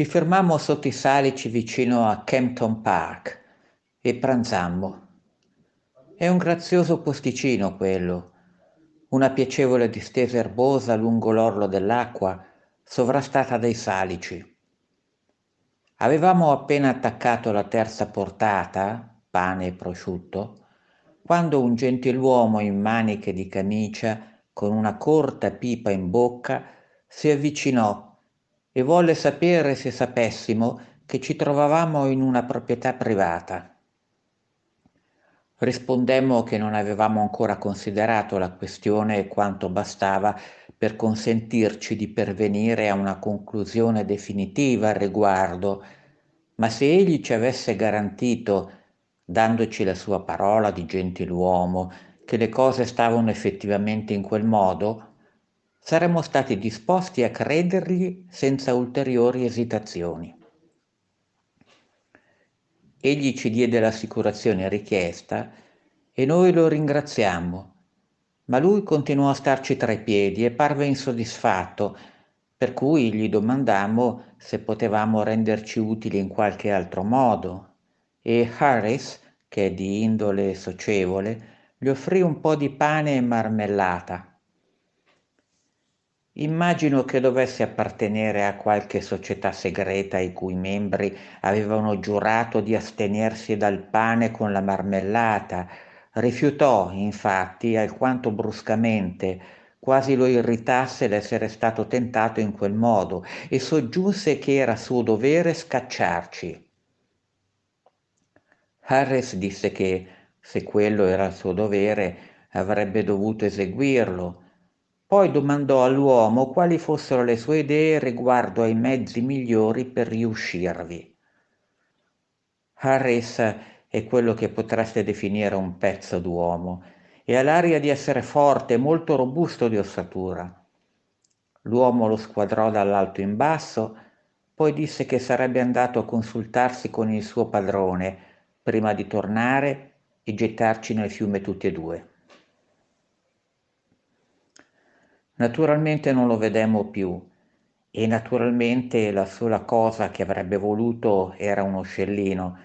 Ci fermammo sotto i salici vicino a Kempton Park e pranzammo. È un grazioso posticino quello, una piacevole distesa erbosa lungo l'orlo dell'acqua, sovrastata dai salici. Avevamo appena attaccato la terza portata, pane e prosciutto, quando un gentiluomo in maniche di camicia, con una corta pipa in bocca, si avvicinò e volle sapere se sapessimo che ci trovavamo in una proprietà privata. Rispondemmo che non avevamo ancora considerato la questione quanto bastava per consentirci di pervenire a una conclusione definitiva al riguardo, ma se egli ci avesse garantito, dandoci la sua parola di gentiluomo, che le cose stavano effettivamente in quel modo, saremmo stati disposti a credergli senza ulteriori esitazioni. Egli ci diede l'assicurazione richiesta e noi lo ringraziammo, ma lui continuò a starci tra i piedi e parve insoddisfatto, per cui gli domandammo se potevamo renderci utili in qualche altro modo e Harris, che è di indole socievole, gli offrì un po' di pane e marmellata Immagino che dovesse appartenere a qualche società segreta i cui membri avevano giurato di astenersi dal pane con la marmellata. Rifiutò, infatti, alquanto bruscamente, quasi lo irritasse l'essere stato tentato in quel modo, e soggiunse che era suo dovere scacciarci. Harris disse che, se quello era il suo dovere, avrebbe dovuto eseguirlo, poi domandò all'uomo quali fossero le sue idee riguardo ai mezzi migliori per riuscirvi. Harris è quello che potreste definire un pezzo d'uomo e ha l'aria di essere forte e molto robusto di ossatura. L'uomo lo squadrò dall'alto in basso, poi disse che sarebbe andato a consultarsi con il suo padrone prima di tornare e gettarci nel fiume tutti e due. Naturalmente non lo vedemmo più e naturalmente la sola cosa che avrebbe voluto era uno scellino.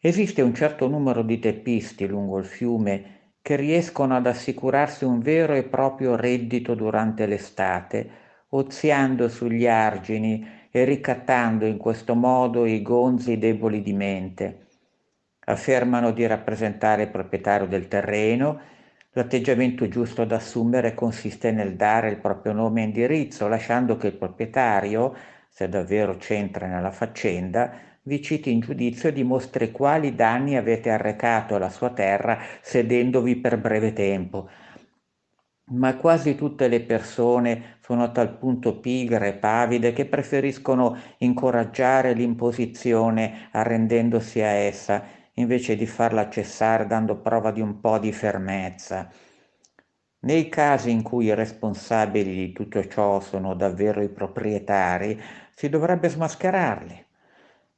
Esiste un certo numero di teppisti lungo il fiume che riescono ad assicurarsi un vero e proprio reddito durante l'estate, oziando sugli argini e ricattando in questo modo i gonzi deboli di mente. Affermano di rappresentare il proprietario del terreno L'atteggiamento giusto da assumere consiste nel dare il proprio nome e indirizzo, lasciando che il proprietario, se davvero c'entra nella faccenda, vi citi in giudizio e dimostri quali danni avete arrecato alla sua terra sedendovi per breve tempo. Ma quasi tutte le persone sono a tal punto pigre e pavide che preferiscono incoraggiare l'imposizione arrendendosi a essa invece di farla cessare dando prova di un po' di fermezza. Nei casi in cui i responsabili di tutto ciò sono davvero i proprietari, si dovrebbe smascherarli.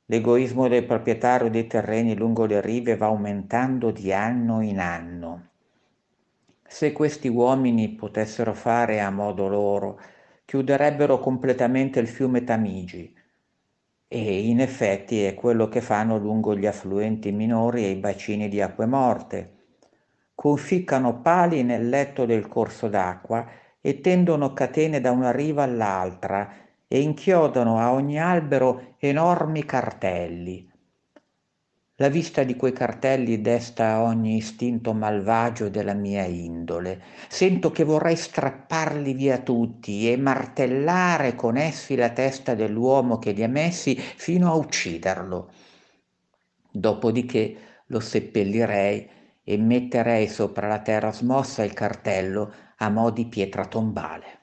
L'egoismo del proprietario dei terreni lungo le rive va aumentando di anno in anno. Se questi uomini potessero fare a modo loro, chiuderebbero completamente il fiume Tamigi, e in effetti è quello che fanno lungo gli affluenti minori e i bacini di acque morte. Conficcano pali nel letto del corso d'acqua e tendono catene da una riva all'altra e inchiodano a ogni albero enormi cartelli. La vista di quei cartelli desta ogni istinto malvagio della mia indole. Sento che vorrei strapparli via tutti e martellare con essi la testa dell'uomo che li ha messi fino a ucciderlo. Dopodiché lo seppellirei e metterei sopra la terra smossa il cartello a mo' di pietra tombale.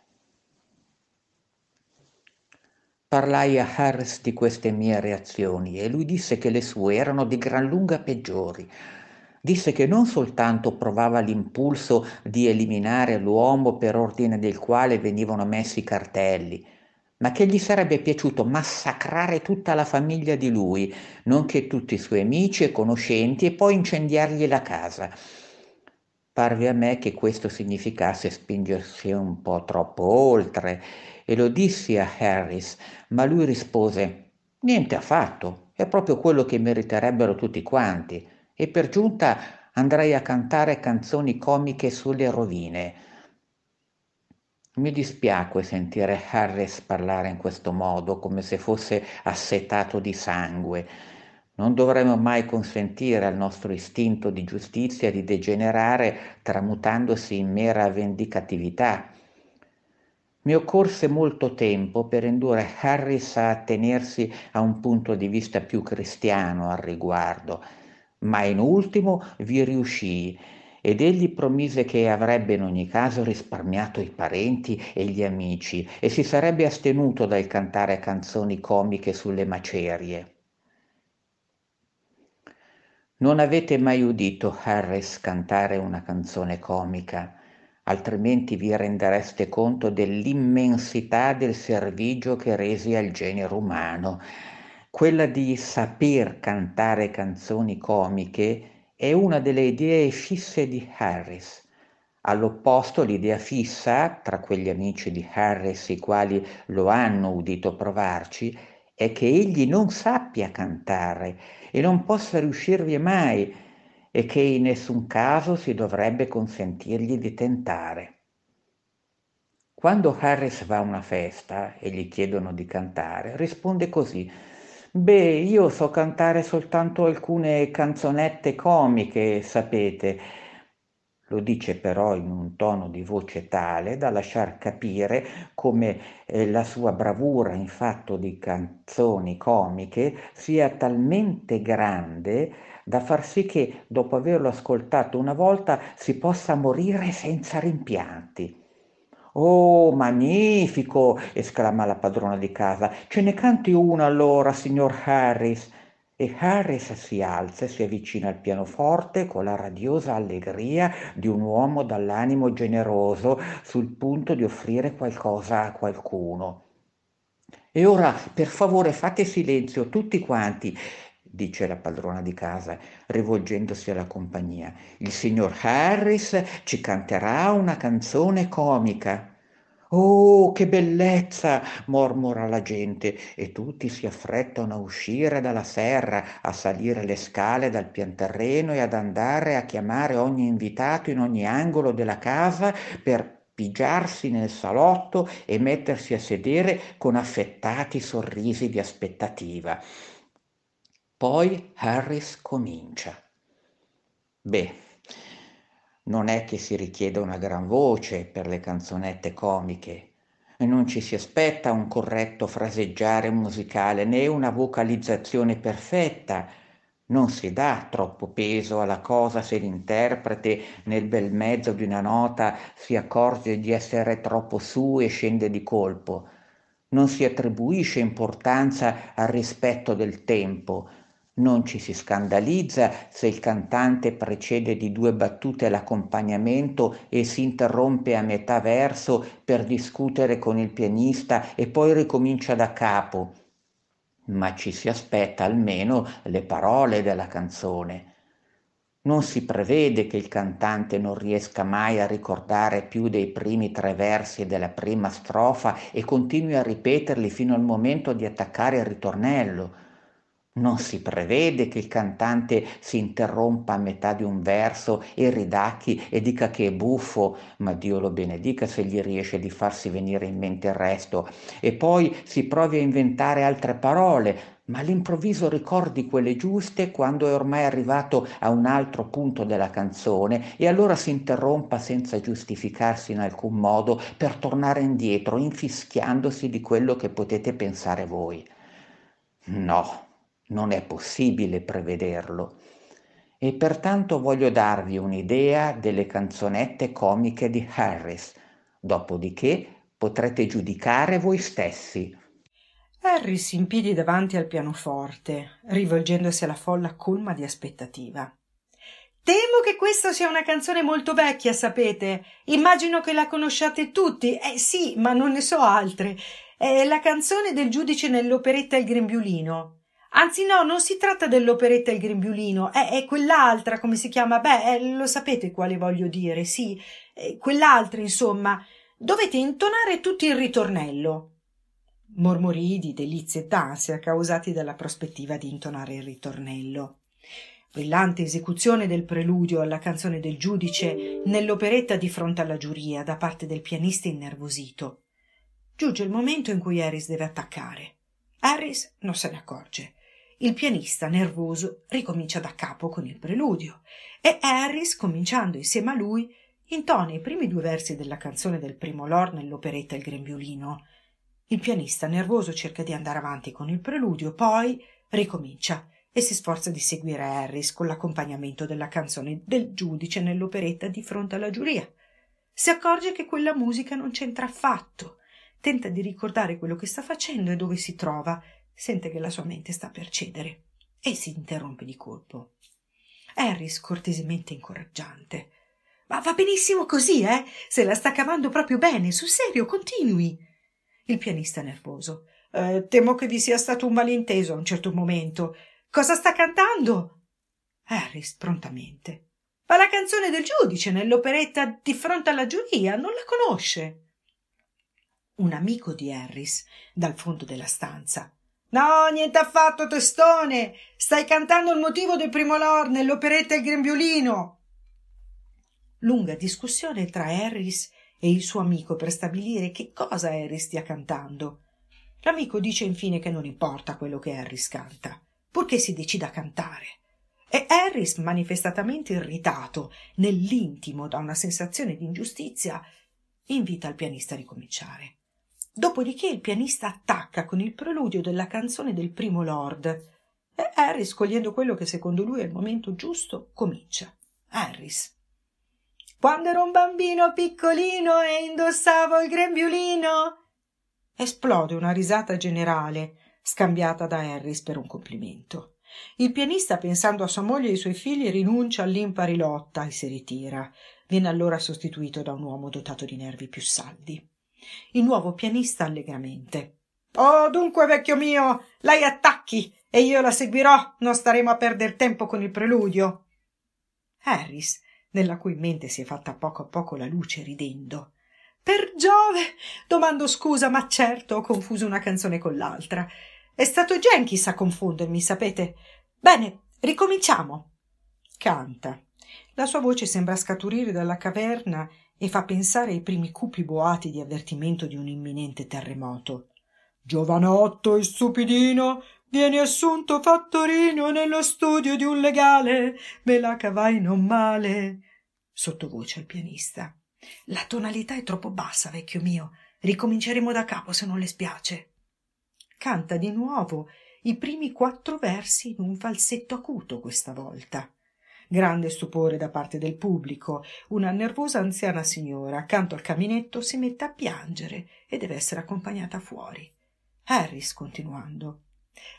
Parlai a Harris di queste mie reazioni e lui disse che le sue erano di gran lunga peggiori. Disse che non soltanto provava l'impulso di eliminare l'uomo per ordine del quale venivano messi i cartelli, ma che gli sarebbe piaciuto massacrare tutta la famiglia di lui, nonché tutti i suoi amici e conoscenti, e poi incendiargli la casa. Parve a me che questo significasse spingersi un po' troppo oltre, e lo dissi a Harris, ma lui rispose Niente affatto, è proprio quello che meriterebbero tutti quanti, e per giunta andrei a cantare canzoni comiche sulle rovine. Mi dispiacque sentire Harris parlare in questo modo, come se fosse assetato di sangue. Non dovremmo mai consentire al nostro istinto di giustizia di degenerare tramutandosi in mera vendicatività. Mi occorse molto tempo per indurre Harris a tenersi a un punto di vista più cristiano al riguardo, ma in ultimo vi riuscii ed egli promise che avrebbe in ogni caso risparmiato i parenti e gli amici e si sarebbe astenuto dal cantare canzoni comiche sulle macerie. Non avete mai udito Harris cantare una canzone comica, altrimenti vi rendereste conto dell'immensità del servigio che resi al genere umano. Quella di saper cantare canzoni comiche è una delle idee fisse di Harris. All'opposto, l'idea fissa, tra quegli amici di Harris i quali lo hanno udito provarci, è che egli non sappia cantare e non possa riuscirvi mai e che in nessun caso si dovrebbe consentirgli di tentare. Quando Harris va a una festa e gli chiedono di cantare, risponde così Beh, io so cantare soltanto alcune canzonette comiche, sapete. Lo dice però in un tono di voce tale da lasciar capire come eh, la sua bravura in fatto di canzoni comiche sia talmente grande da far sì che, dopo averlo ascoltato una volta, si possa morire senza rimpianti. Oh, magnifico! esclama la padrona di casa. Ce ne canti una allora, signor Harris. E Harris si alza e si avvicina al pianoforte con la radiosa allegria di un uomo dall'animo generoso sul punto di offrire qualcosa a qualcuno. E ora, per favore, fate silenzio tutti quanti dice la padrona di casa, rivolgendosi alla compagnia. Il signor Harris ci canterà una canzone comica. Oh, che bellezza! mormora la gente e tutti si affrettano a uscire dalla serra, a salire le scale dal pianterreno e ad andare a chiamare ogni invitato in ogni angolo della casa per pigiarsi nel salotto e mettersi a sedere con affettati sorrisi di aspettativa. Poi Harris comincia. Beh, non è che si richieda una gran voce per le canzonette comiche, non ci si aspetta un corretto fraseggiare musicale né una vocalizzazione perfetta. Non si dà troppo peso alla cosa se l'interprete nel bel mezzo di una nota si accorge di essere troppo su e scende di colpo. Non si attribuisce importanza al rispetto del tempo, non ci si scandalizza se il cantante precede di due battute l'accompagnamento e si interrompe a metà verso per discutere con il pianista e poi ricomincia da capo, ma ci si aspetta almeno le parole della canzone. Non si prevede che il cantante non riesca mai a ricordare più dei primi tre versi della prima strofa e continui a ripeterli fino al momento di attaccare il ritornello non si prevede che il cantante si interrompa a metà di un verso e ridacchi e dica che è buffo, ma Dio lo benedica se gli riesce di farsi venire in mente il resto, e poi si provi a inventare altre parole, ma all'improvviso ricordi quelle giuste quando è ormai arrivato a un altro punto della canzone e allora si interrompa senza giustificarsi in alcun modo per tornare indietro, infischiandosi di quello che potete pensare voi. No, non è possibile prevederlo. E pertanto voglio darvi un'idea delle canzonette comiche di Harris, dopodiché potrete giudicare voi stessi. Harry si impidi davanti al pianoforte, rivolgendosi alla folla colma di aspettativa. Temo che questa sia una canzone molto vecchia, sapete. Immagino che la conosciate tutti. Eh sì, ma non ne so altre. È la canzone del giudice nell'operetta Il grembiulino. Anzi, no, non si tratta dell'operetta Il grembiulino, è, è quell'altra, come si chiama? Beh, eh, lo sapete quale voglio dire, sì. Quell'altra, insomma. Dovete intonare tutti il ritornello mormorii di delizia e d'ansia causati dalla prospettiva di intonare il ritornello. Brillante esecuzione del preludio alla canzone del giudice nell'operetta di fronte alla giuria da parte del pianista innervosito. Giunge il momento in cui Harris deve attaccare. Harris non se ne accorge. Il pianista, nervoso, ricomincia da capo con il preludio e Harris, cominciando insieme a lui, intona i primi due versi della canzone del primo lord nell'operetta Il grembiulino il pianista nervoso cerca di andare avanti con il preludio, poi ricomincia e si sforza di seguire Harris con l'accompagnamento della canzone del giudice nell'operetta di fronte alla giuria. Si accorge che quella musica non c'entra affatto. Tenta di ricordare quello che sta facendo e dove si trova. Sente che la sua mente sta per cedere e si interrompe di colpo. Harris cortesemente incoraggiante. Ma va benissimo così, eh? Se la sta cavando proprio bene, sul serio, continui il pianista nervoso. Eh, temo che vi sia stato un malinteso a un certo momento. Cosa sta cantando? Harris prontamente. Ma la canzone del giudice nell'operetta di fronte alla giuria non la conosce. Un amico di Harris, dal fondo della stanza. No, niente affatto, testone. Stai cantando il motivo del primo lord nell'operetta Il grembiulino. Lunga discussione tra Harris e il suo amico per stabilire che cosa Harry stia cantando. L'amico dice infine che non importa quello che Harris canta, purché si decida a cantare. E Harris, manifestatamente irritato nell'intimo da una sensazione di ingiustizia, invita il pianista a ricominciare. Dopodiché il pianista attacca con il preludio della canzone del primo lord e Harris, cogliendo quello che secondo lui è il momento giusto, comincia. Harris. Quando ero un bambino piccolino e indossavo il grembiulino. Esplode una risata generale, scambiata da Harris per un complimento. Il pianista, pensando a sua moglie e ai suoi figli, rinuncia all'impari lotta e si ritira. Viene allora sostituito da un uomo dotato di nervi più saldi. Il nuovo pianista allegramente. Oh, dunque, vecchio mio, lei attacchi e io la seguirò. Non staremo a perdere tempo con il preludio. Harris nella cui mente si è fatta poco a poco la luce ridendo. Per Giove! Domando scusa, ma certo ho confuso una canzone con l'altra. È stato Jenkins a confondermi, sapete? Bene, ricominciamo. Canta. La sua voce sembra scaturire dalla caverna e fa pensare ai primi cupi boati di avvertimento di un imminente terremoto. Giovanotto e stupidino, vieni assunto fattorino nello studio di un legale, me la cavai non male. Sottovoce al pianista. La tonalità è troppo bassa, vecchio mio. Ricominceremo da capo se non le spiace. Canta di nuovo i primi quattro versi in un falsetto acuto questa volta. Grande stupore da parte del pubblico. Una nervosa anziana signora accanto al caminetto si mette a piangere e deve essere accompagnata fuori. Harris continuando.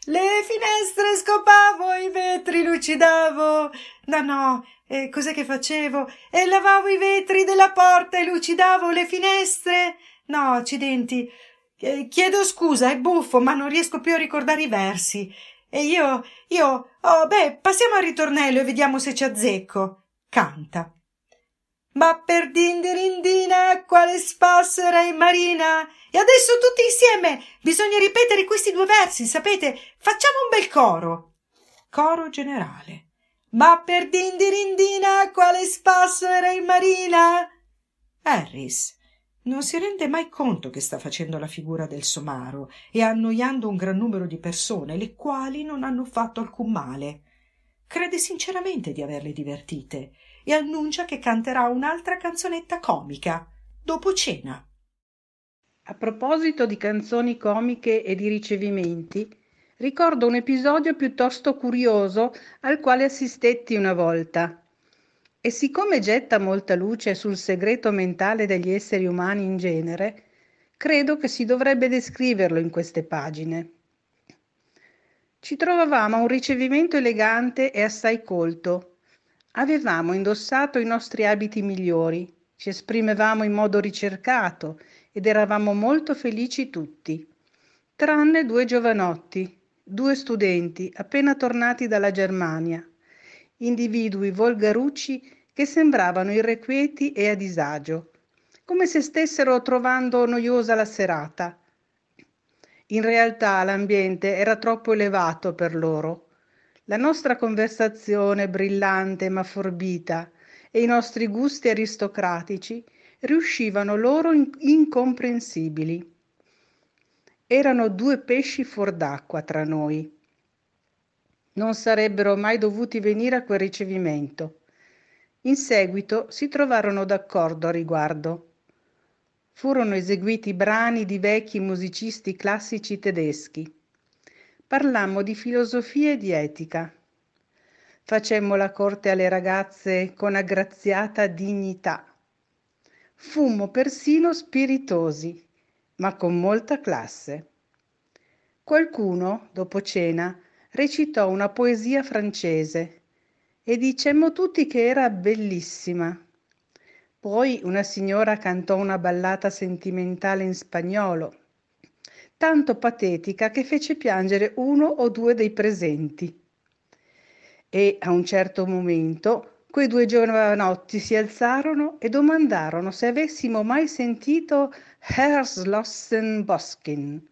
Le finestre scopavo, i vetri lucidavo. No, no, eh, cos'è che facevo? E lavavo i vetri della porta e lucidavo le finestre. No, accidenti. Eh, chiedo scusa, è buffo, ma non riesco più a ricordare i versi. E io, io, oh, beh, passiamo al ritornello e vediamo se ci azzecco. Canta. Ma per dindirindina, quale spasso era in marina? E adesso tutti insieme bisogna ripetere questi due versi, sapete? Facciamo un bel coro. Coro generale. Ma per dindirindina, quale spasso era in marina? Harris non si rende mai conto che sta facendo la figura del somaro e annoiando un gran numero di persone, le quali non hanno fatto alcun male. Crede sinceramente di averle divertite e annuncia che canterà un'altra canzonetta comica dopo cena. A proposito di canzoni comiche e di ricevimenti, ricordo un episodio piuttosto curioso al quale assistetti una volta. E siccome getta molta luce sul segreto mentale degli esseri umani in genere, credo che si dovrebbe descriverlo in queste pagine. Ci trovavamo a un ricevimento elegante e assai colto. Avevamo indossato i nostri abiti migliori, ci esprimevamo in modo ricercato ed eravamo molto felici tutti, tranne due giovanotti, due studenti appena tornati dalla Germania, individui volgarucci che sembravano irrequieti e a disagio, come se stessero trovando noiosa la serata. In realtà l'ambiente era troppo elevato per loro. La nostra conversazione brillante ma forbita e i nostri gusti aristocratici riuscivano loro incomprensibili. Erano due pesci fuor d'acqua tra noi. Non sarebbero mai dovuti venire a quel ricevimento. In seguito si trovarono d'accordo a riguardo. Furono eseguiti brani di vecchi musicisti classici tedeschi. Parlammo di filosofia e di etica. Facemmo la corte alle ragazze con aggraziata dignità. Fummo persino spiritosi, ma con molta classe. Qualcuno, dopo cena, recitò una poesia francese e dicemmo tutti che era bellissima. Poi una signora cantò una ballata sentimentale in spagnolo, tanto patetica che fece piangere uno o due dei presenti. E a un certo momento quei due giovanotti si alzarono e domandarono se avessimo mai sentito Herr Slossenboskin,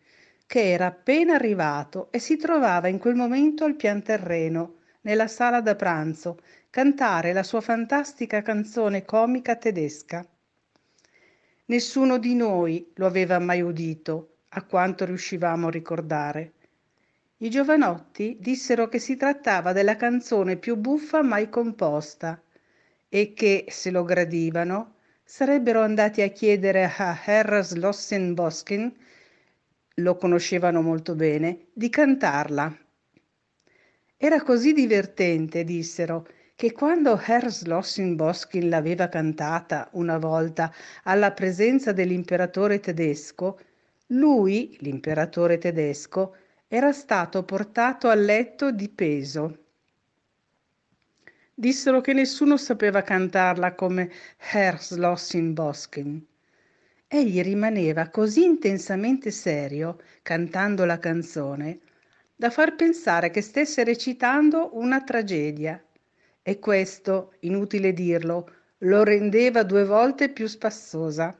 che era appena arrivato e si trovava in quel momento al pian terreno nella sala da pranzo cantare la sua fantastica canzone comica tedesca. Nessuno di noi lo aveva mai udito, a quanto riuscivamo a ricordare. I giovanotti dissero che si trattava della canzone più buffa mai composta e che, se lo gradivano, sarebbero andati a chiedere a Herr Slossenboskin, lo conoscevano molto bene, di cantarla. Era così divertente, dissero, che quando Herr Slossin-Boskin l'aveva cantata una volta alla presenza dell'imperatore tedesco, lui, l'imperatore tedesco, era stato portato a letto di peso. Dissero che nessuno sapeva cantarla come Herr Slossin-Boskin. Egli rimaneva così intensamente serio cantando la canzone da far pensare che stesse recitando una tragedia. E questo, inutile dirlo, lo rendeva due volte più spassosa.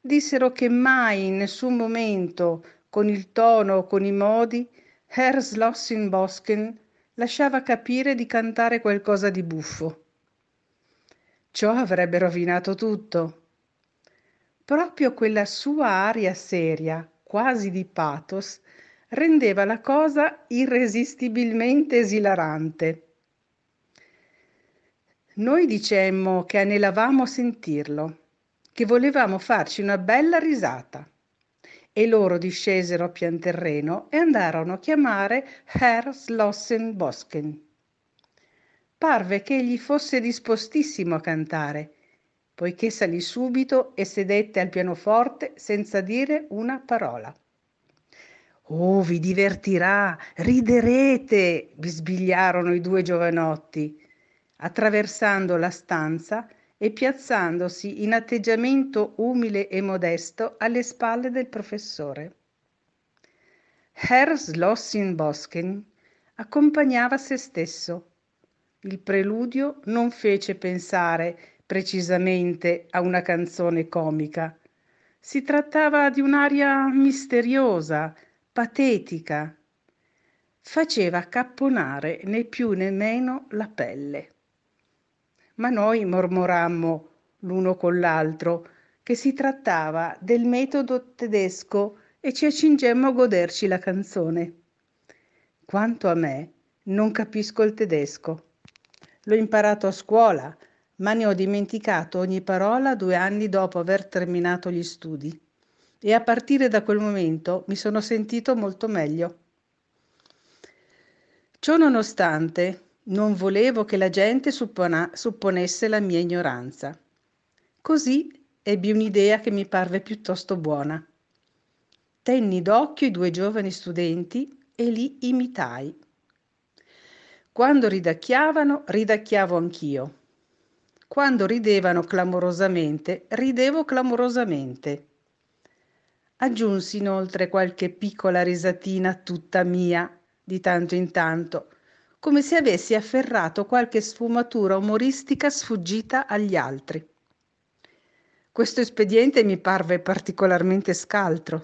Dissero che mai in nessun momento, con il tono o con i modi, Herr Slossin-Bosken lasciava capire di cantare qualcosa di buffo. Ciò avrebbe rovinato tutto. Proprio quella sua aria seria, quasi di pathos, rendeva la cosa irresistibilmente esilarante. Noi dicemmo che anelavamo sentirlo, che volevamo farci una bella risata. E loro discesero a pian terreno e andarono a chiamare Herr Slossen-Bosken. Parve che egli fosse dispostissimo a cantare, poiché salì subito e sedette al pianoforte senza dire una parola. Oh, vi divertirà, riderete, bisbigliarono i due giovanotti, attraversando la stanza e piazzandosi in atteggiamento umile e modesto alle spalle del professore. Herr Slossin-Bosken accompagnava se stesso. Il preludio non fece pensare precisamente a una canzone comica. Si trattava di un'aria misteriosa, patetica, faceva accapponare né più né meno la pelle. Ma noi mormorammo l'uno con l'altro che si trattava del metodo tedesco e ci accingemmo a goderci la canzone. Quanto a me, non capisco il tedesco. L'ho imparato a scuola, ma ne ho dimenticato ogni parola due anni dopo aver terminato gli studi e a partire da quel momento mi sono sentito molto meglio. Ciò nonostante, non volevo che la gente suppona- supponesse la mia ignoranza. Così ebbi un'idea che mi parve piuttosto buona. Tenni d'occhio i due giovani studenti, e li imitai. Quando ridacchiavano, ridacchiavo anch'io. Quando ridevano clamorosamente, ridevo clamorosamente. Aggiunsi inoltre qualche piccola risatina tutta mia, di tanto in tanto, come se avessi afferrato qualche sfumatura umoristica sfuggita agli altri. Questo espediente mi parve particolarmente scaltro.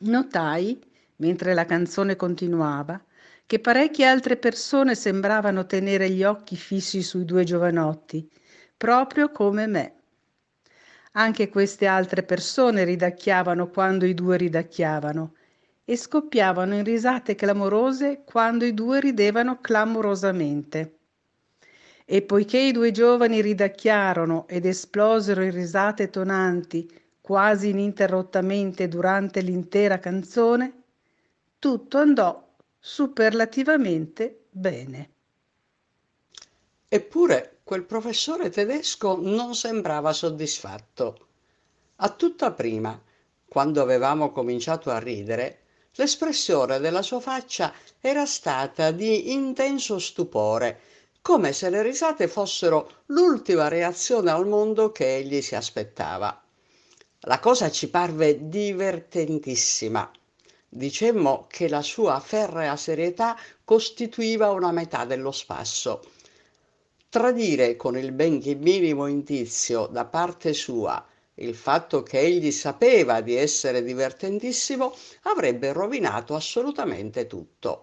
Notai, mentre la canzone continuava, che parecchie altre persone sembravano tenere gli occhi fissi sui due giovanotti, proprio come me. Anche queste altre persone ridacchiavano quando i due ridacchiavano e scoppiavano in risate clamorose quando i due ridevano clamorosamente. E poiché i due giovani ridacchiarono ed esplosero in risate tonanti quasi ininterrottamente durante l'intera canzone, tutto andò superlativamente bene. Eppure quel professore tedesco non sembrava soddisfatto. A tutta prima, quando avevamo cominciato a ridere, l'espressione della sua faccia era stata di intenso stupore come se le risate fossero l'ultima reazione al mondo che egli si aspettava. La cosa ci parve divertentissima. Dicemmo che la sua ferrea serietà costituiva una metà dello spasso. Tradire con il benché minimo indizio da parte sua il fatto che egli sapeva di essere divertentissimo avrebbe rovinato assolutamente tutto.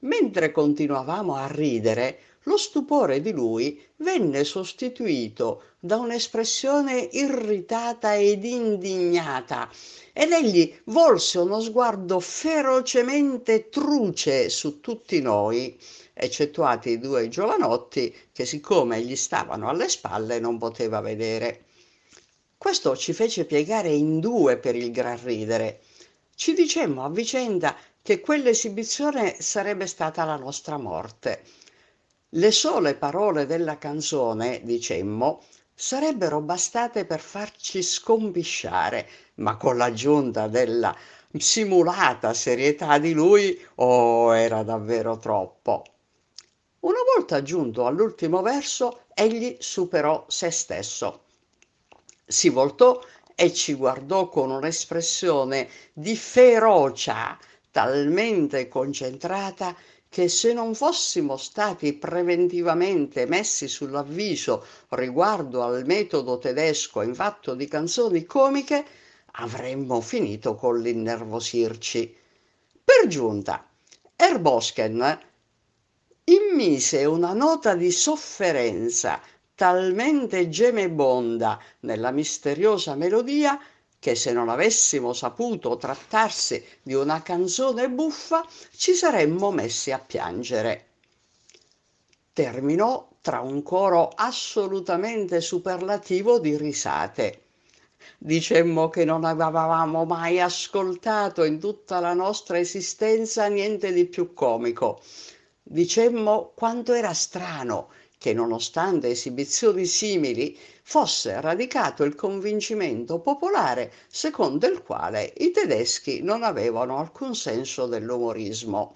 Mentre continuavamo a ridere, lo stupore di lui venne sostituito da un'espressione irritata ed indignata ed egli volse uno sguardo ferocemente truce su tutti noi, eccettuati i due giovanotti che siccome gli stavano alle spalle non poteva vedere. Questo ci fece piegare in due per il gran ridere. Ci dicemmo a vicenda che quell'esibizione sarebbe stata la nostra morte le sole parole della canzone, dicemmo, sarebbero bastate per farci scompisciare, ma con l'aggiunta della simulata serietà di lui, oh, era davvero troppo. Una volta giunto all'ultimo verso, egli superò se stesso. Si voltò e ci guardò con un'espressione di ferocia talmente concentrata che se non fossimo stati preventivamente messi sull'avviso riguardo al metodo tedesco in fatto di canzoni comiche, avremmo finito con l'innervosirci. Per giunta, Erbosken immise una nota di sofferenza talmente gemebonda nella misteriosa melodia che se non avessimo saputo trattarsi di una canzone buffa ci saremmo messi a piangere. Terminò tra un coro assolutamente superlativo di risate. Dicemmo che non avevamo mai ascoltato in tutta la nostra esistenza niente di più comico. Dicemmo quanto era strano che nonostante esibizioni simili fosse radicato il convincimento popolare secondo il quale i tedeschi non avevano alcun senso dell'umorismo.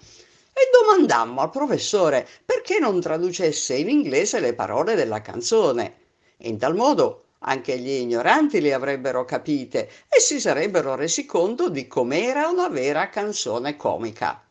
E domandammo al professore perché non traducesse in inglese le parole della canzone. In tal modo anche gli ignoranti le avrebbero capite e si sarebbero resi conto di com'era una vera canzone comica.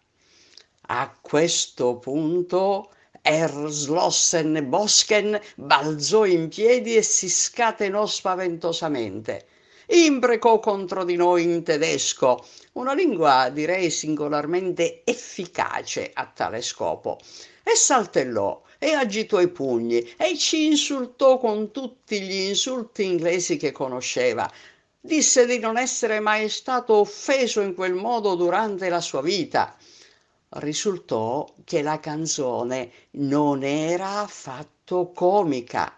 A questo punto Erslossen Bosken balzò in piedi e si scatenò spaventosamente. Imbrecò contro di noi in tedesco, una lingua direi singolarmente efficace a tale scopo, e saltellò e agitò i pugni e ci insultò con tutti gli insulti inglesi che conosceva. Disse di non essere mai stato offeso in quel modo durante la sua vita risultò che la canzone non era affatto comica.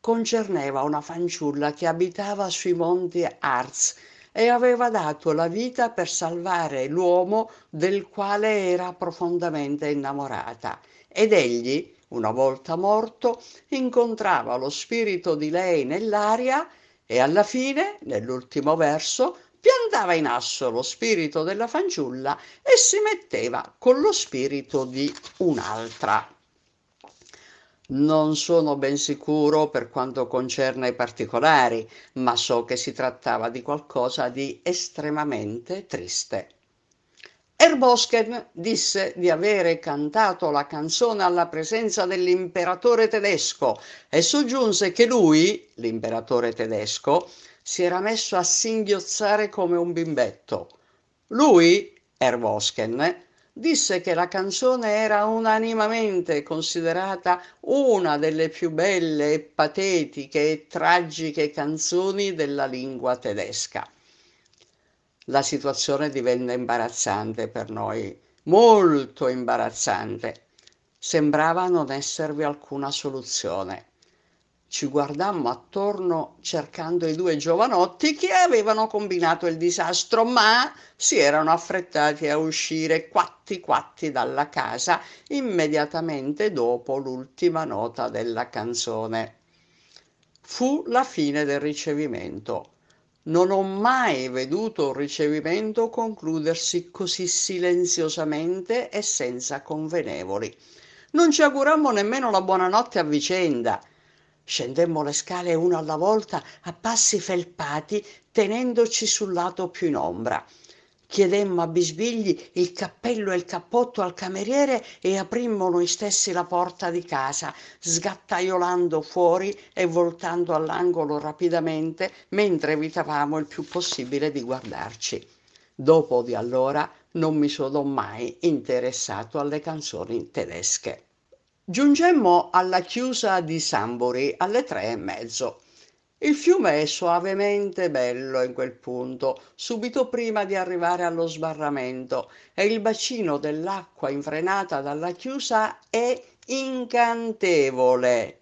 Concerneva una fanciulla che abitava sui monti Harz e aveva dato la vita per salvare l'uomo del quale era profondamente innamorata. Ed egli, una volta morto, incontrava lo spirito di lei nell'aria e alla fine, nell'ultimo verso, piantava in asso lo spirito della fanciulla e si metteva con lo spirito di un'altra. Non sono ben sicuro per quanto concerne i particolari, ma so che si trattava di qualcosa di estremamente triste. Erbosken disse di avere cantato la canzone alla presenza dell'imperatore tedesco e soggiunse che lui, l'imperatore tedesco, si era messo a singhiozzare come un bimbetto. Lui, Erbosken, disse che la canzone era unanimamente considerata una delle più belle patetiche e tragiche canzoni della lingua tedesca la situazione divenne imbarazzante per noi, molto imbarazzante. Sembrava non esservi alcuna soluzione. Ci guardammo attorno cercando i due giovanotti che avevano combinato il disastro, ma si erano affrettati a uscire quatti quatti dalla casa immediatamente dopo l'ultima nota della canzone. Fu la fine del ricevimento non ho mai veduto un ricevimento concludersi così silenziosamente e senza convenevoli. Non ci augurammo nemmeno la buonanotte a vicenda. Scendemmo le scale una alla volta a passi felpati, tenendoci sul lato più in ombra. Chiedemmo a bisbigli il cappello e il cappotto al cameriere e aprimmo noi stessi la porta di casa, sgattaiolando fuori e voltando all'angolo rapidamente mentre evitavamo il più possibile di guardarci. Dopo di allora non mi sono mai interessato alle canzoni tedesche. Giungemmo alla chiusa di Sambori alle tre e mezzo. Il fiume è soavemente bello in quel punto, subito prima di arrivare allo sbarramento, e il bacino dell'acqua infrenata dalla chiusa è incantevole.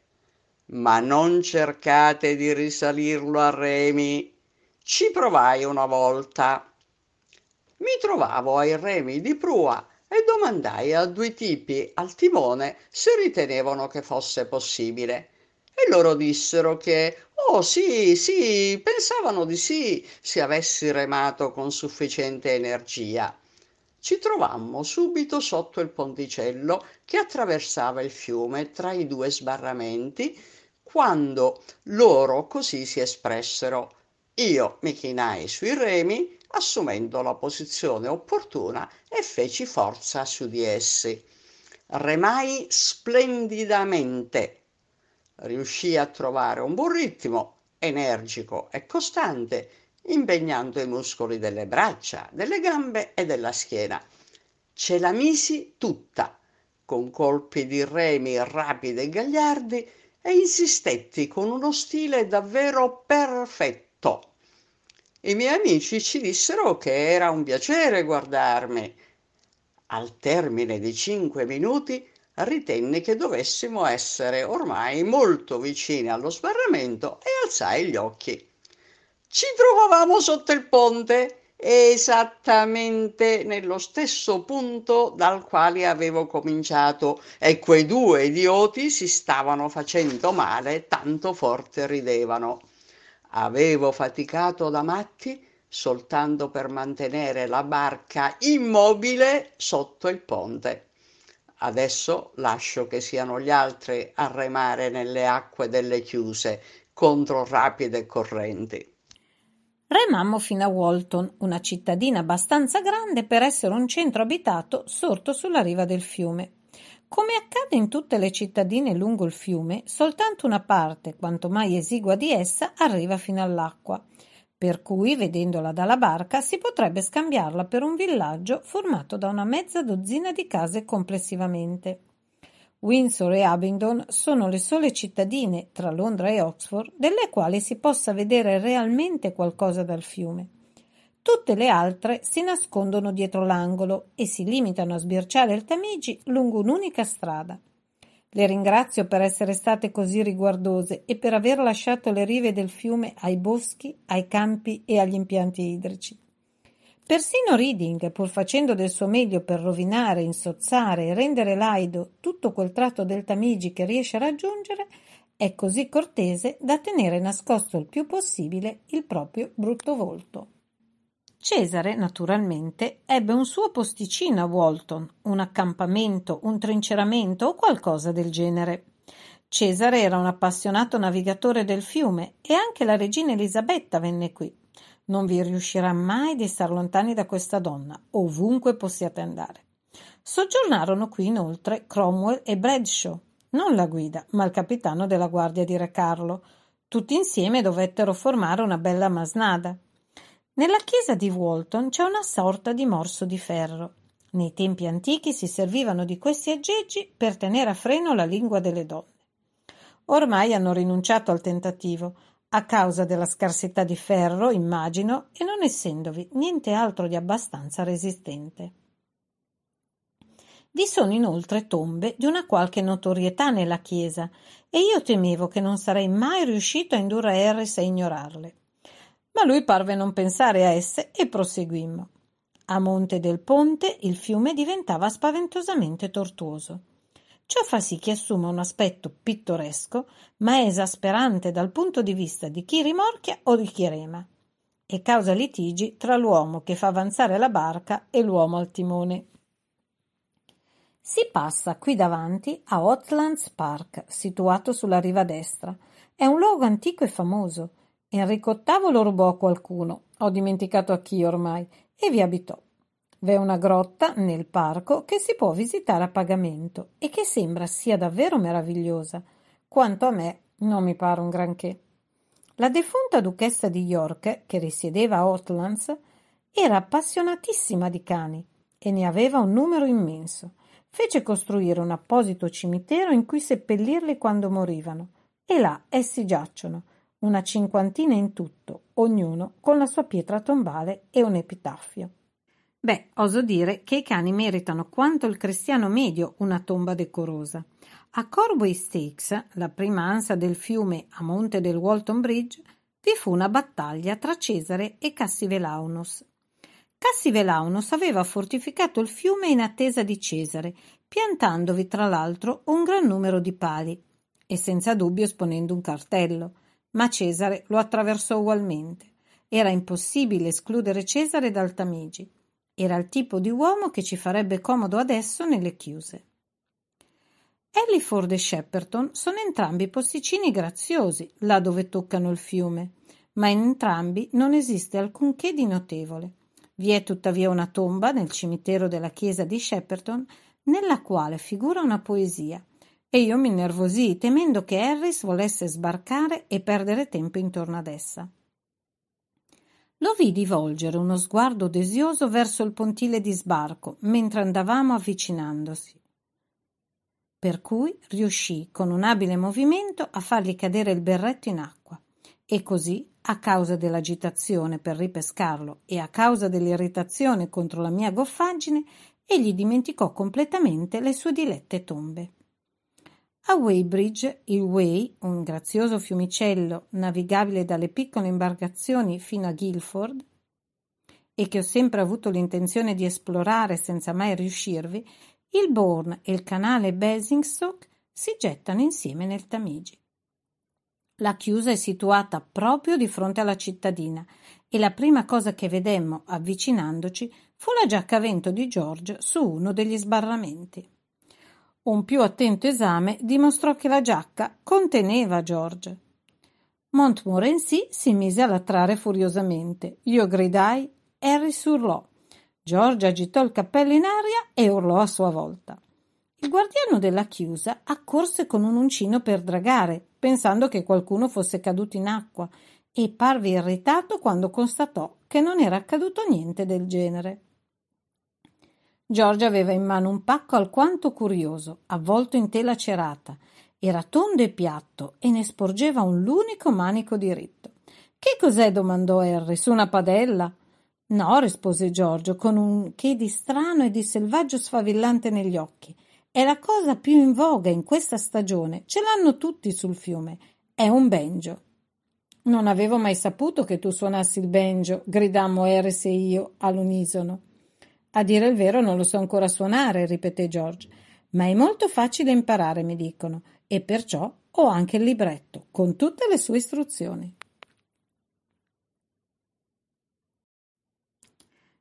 Ma non cercate di risalirlo a remi. Ci provai una volta. Mi trovavo ai remi di prua e domandai a due tipi al timone se ritenevano che fosse possibile. E loro dissero che Oh sì, sì, pensavano di sì, se avessi remato con sufficiente energia. Ci trovammo subito sotto il ponticello che attraversava il fiume tra i due sbarramenti, quando loro così si espressero. Io mi chinai sui remi, assumendo la posizione opportuna, e feci forza su di essi. Remai splendidamente riuscì a trovare un buon ritmo, energico e costante, impegnando i muscoli delle braccia, delle gambe e della schiena. Ce la misi tutta, con colpi di remi rapidi e gagliardi, e insistetti con uno stile davvero perfetto. I miei amici ci dissero che era un piacere guardarmi. Al termine di cinque minuti ritenne che dovessimo essere ormai molto vicini allo sbarramento e alzai gli occhi. Ci trovavamo sotto il ponte, esattamente nello stesso punto dal quale avevo cominciato e quei due idioti si stavano facendo male, tanto forte ridevano. Avevo faticato da matti soltanto per mantenere la barca immobile sotto il ponte. Adesso lascio che siano gli altri a remare nelle acque delle chiuse contro rapide correnti. Remammo fino a Walton, una cittadina abbastanza grande per essere un centro abitato sorto sulla riva del fiume. Come accade in tutte le cittadine lungo il fiume, soltanto una parte, quanto mai esigua di essa, arriva fino all'acqua per cui, vedendola dalla barca, si potrebbe scambiarla per un villaggio formato da una mezza dozzina di case complessivamente. Windsor e Abingdon sono le sole cittadine, tra Londra e Oxford, delle quali si possa vedere realmente qualcosa dal fiume. Tutte le altre si nascondono dietro l'angolo e si limitano a sbirciare il Tamigi lungo un'unica strada. Le ringrazio per essere state così riguardose e per aver lasciato le rive del fiume ai boschi, ai campi e agli impianti idrici. Persino Reading, pur facendo del suo meglio per rovinare, insozzare e rendere laido tutto quel tratto del Tamigi che riesce a raggiungere, è così cortese da tenere nascosto il più possibile il proprio brutto volto. Cesare, naturalmente, ebbe un suo posticino a Walton, un accampamento, un trinceramento o qualcosa del genere. Cesare era un appassionato navigatore del fiume e anche la regina Elisabetta venne qui. Non vi riuscirà mai di star lontani da questa donna, ovunque possiate andare. Soggiornarono qui inoltre Cromwell e Bradshaw, non la guida, ma il capitano della guardia di Re Carlo. Tutti insieme dovettero formare una bella masnada. Nella chiesa di Walton c'è una sorta di morso di ferro. Nei tempi antichi si servivano di questi aggeggi per tenere a freno la lingua delle donne. Ormai hanno rinunciato al tentativo, a causa della scarsità di ferro, immagino, e non essendovi niente altro di abbastanza resistente. Vi sono inoltre tombe di una qualche notorietà nella chiesa, e io temevo che non sarei mai riuscito a indurre Harris a ignorarle ma lui parve non pensare a esse e proseguimmo. A monte del ponte il fiume diventava spaventosamente tortuoso. Ciò fa sì che assuma un aspetto pittoresco, ma esasperante dal punto di vista di chi rimorchia o di chi rema, e causa litigi tra l'uomo che fa avanzare la barca e l'uomo al timone. Si passa qui davanti a Hotlands Park, situato sulla riva destra. È un luogo antico e famoso. Enrico VIII lo rubò a qualcuno, ho dimenticato a chi ormai, e vi abitò. V'è una grotta nel parco che si può visitare a pagamento e che sembra sia davvero meravigliosa. Quanto a me, non mi pare un granché. La defunta duchessa di York, che risiedeva a Hotlands, era appassionatissima di cani e ne aveva un numero immenso. Fece costruire un apposito cimitero in cui seppellirli quando morivano, e là essi giacciono, una cinquantina in tutto, ognuno con la sua pietra tombale e un epitaffio. Beh, oso dire che i cani meritano quanto il cristiano medio una tomba decorosa. A Corway Stakes, la prima ansa del fiume a monte del Walton Bridge, vi fu una battaglia tra Cesare e Cassivelaunus. Cassivelaunus aveva fortificato il fiume in attesa di Cesare, piantandovi tra l'altro un gran numero di pali e senza dubbio esponendo un cartello ma Cesare lo attraversò ugualmente. Era impossibile escludere Cesare dal Tamigi. Era il tipo di uomo che ci farebbe comodo adesso nelle chiuse. Elliford e Shepperton sono entrambi posticini graziosi là dove toccano il fiume, ma in entrambi non esiste alcunché di notevole. Vi è tuttavia una tomba nel cimitero della chiesa di Shepperton nella quale figura una poesia e io mi innervosii temendo che Harris volesse sbarcare e perdere tempo intorno ad essa. Lo vidi volgere uno sguardo desioso verso il pontile di sbarco mentre andavamo avvicinandosi. Per cui riuscì con un abile movimento a fargli cadere il berretto in acqua e così, a causa dell'agitazione per ripescarlo e a causa dell'irritazione contro la mia goffaggine, egli dimenticò completamente le sue dilette tombe. A Weybridge il Wey, un grazioso fiumicello navigabile dalle piccole imbarcazioni fino a Guilford, e che ho sempre avuto l'intenzione di esplorare senza mai riuscirvi, il Bourne e il canale Basingstoke si gettano insieme nel Tamigi. La chiusa è situata proprio di fronte alla cittadina e la prima cosa che vedemmo avvicinandoci fu la giacca a vento di George su uno degli sbarramenti. Un più attento esame dimostrò che la giacca conteneva George. Montmorency si mise a latrare furiosamente. Io gridai, Harris urlò. George agitò il cappello in aria e urlò a sua volta. Il guardiano della chiusa accorse con un uncino per dragare, pensando che qualcuno fosse caduto in acqua, e parve irritato quando constatò che non era accaduto niente del genere. Giorgia aveva in mano un pacco alquanto curioso, avvolto in tela cerata. Era tondo e piatto e ne sporgeva un l'unico manico diritto. Che cos'è? domandò Harry. Su una padella? No, rispose Giorgio, con un che di strano e di selvaggio sfavillante negli occhi. È la cosa più in voga in questa stagione. Ce l'hanno tutti sul fiume. È un banjo. Non avevo mai saputo che tu suonassi il banjo, gridammo Harris e io all'unisono. A dire il vero non lo so ancora suonare, ripeté George, ma è molto facile imparare, mi dicono, e perciò ho anche il libretto, con tutte le sue istruzioni.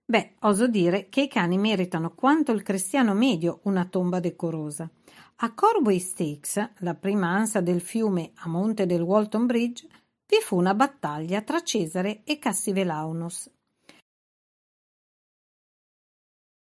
Beh, oso dire che i cani meritano quanto il cristiano medio una tomba decorosa. A Corway Stakes, la prima ansa del fiume a monte del Walton Bridge, vi fu una battaglia tra Cesare e Cassivelaunus.